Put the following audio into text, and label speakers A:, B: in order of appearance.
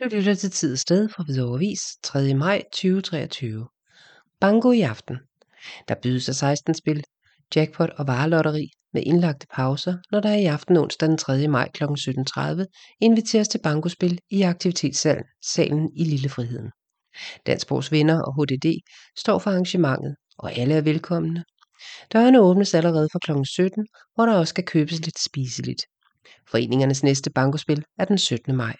A: Du lytter til Tid og Sted fra Hvidovre Vis 3. maj 2023. Banko i aften. Der bydes af 16 spil, jackpot og varelotteri med indlagte pauser, når der i aften onsdag den 3. maj kl. 17.30 inviteres til bankospil i aktivitetssalen salen i Lille Friheden. Dansborgs Venner og HDD står for arrangementet, og alle er velkomne. Dørene åbnes allerede fra kl. 17, hvor der også skal købes lidt spiseligt. Foreningernes næste bankospil er den 17. maj.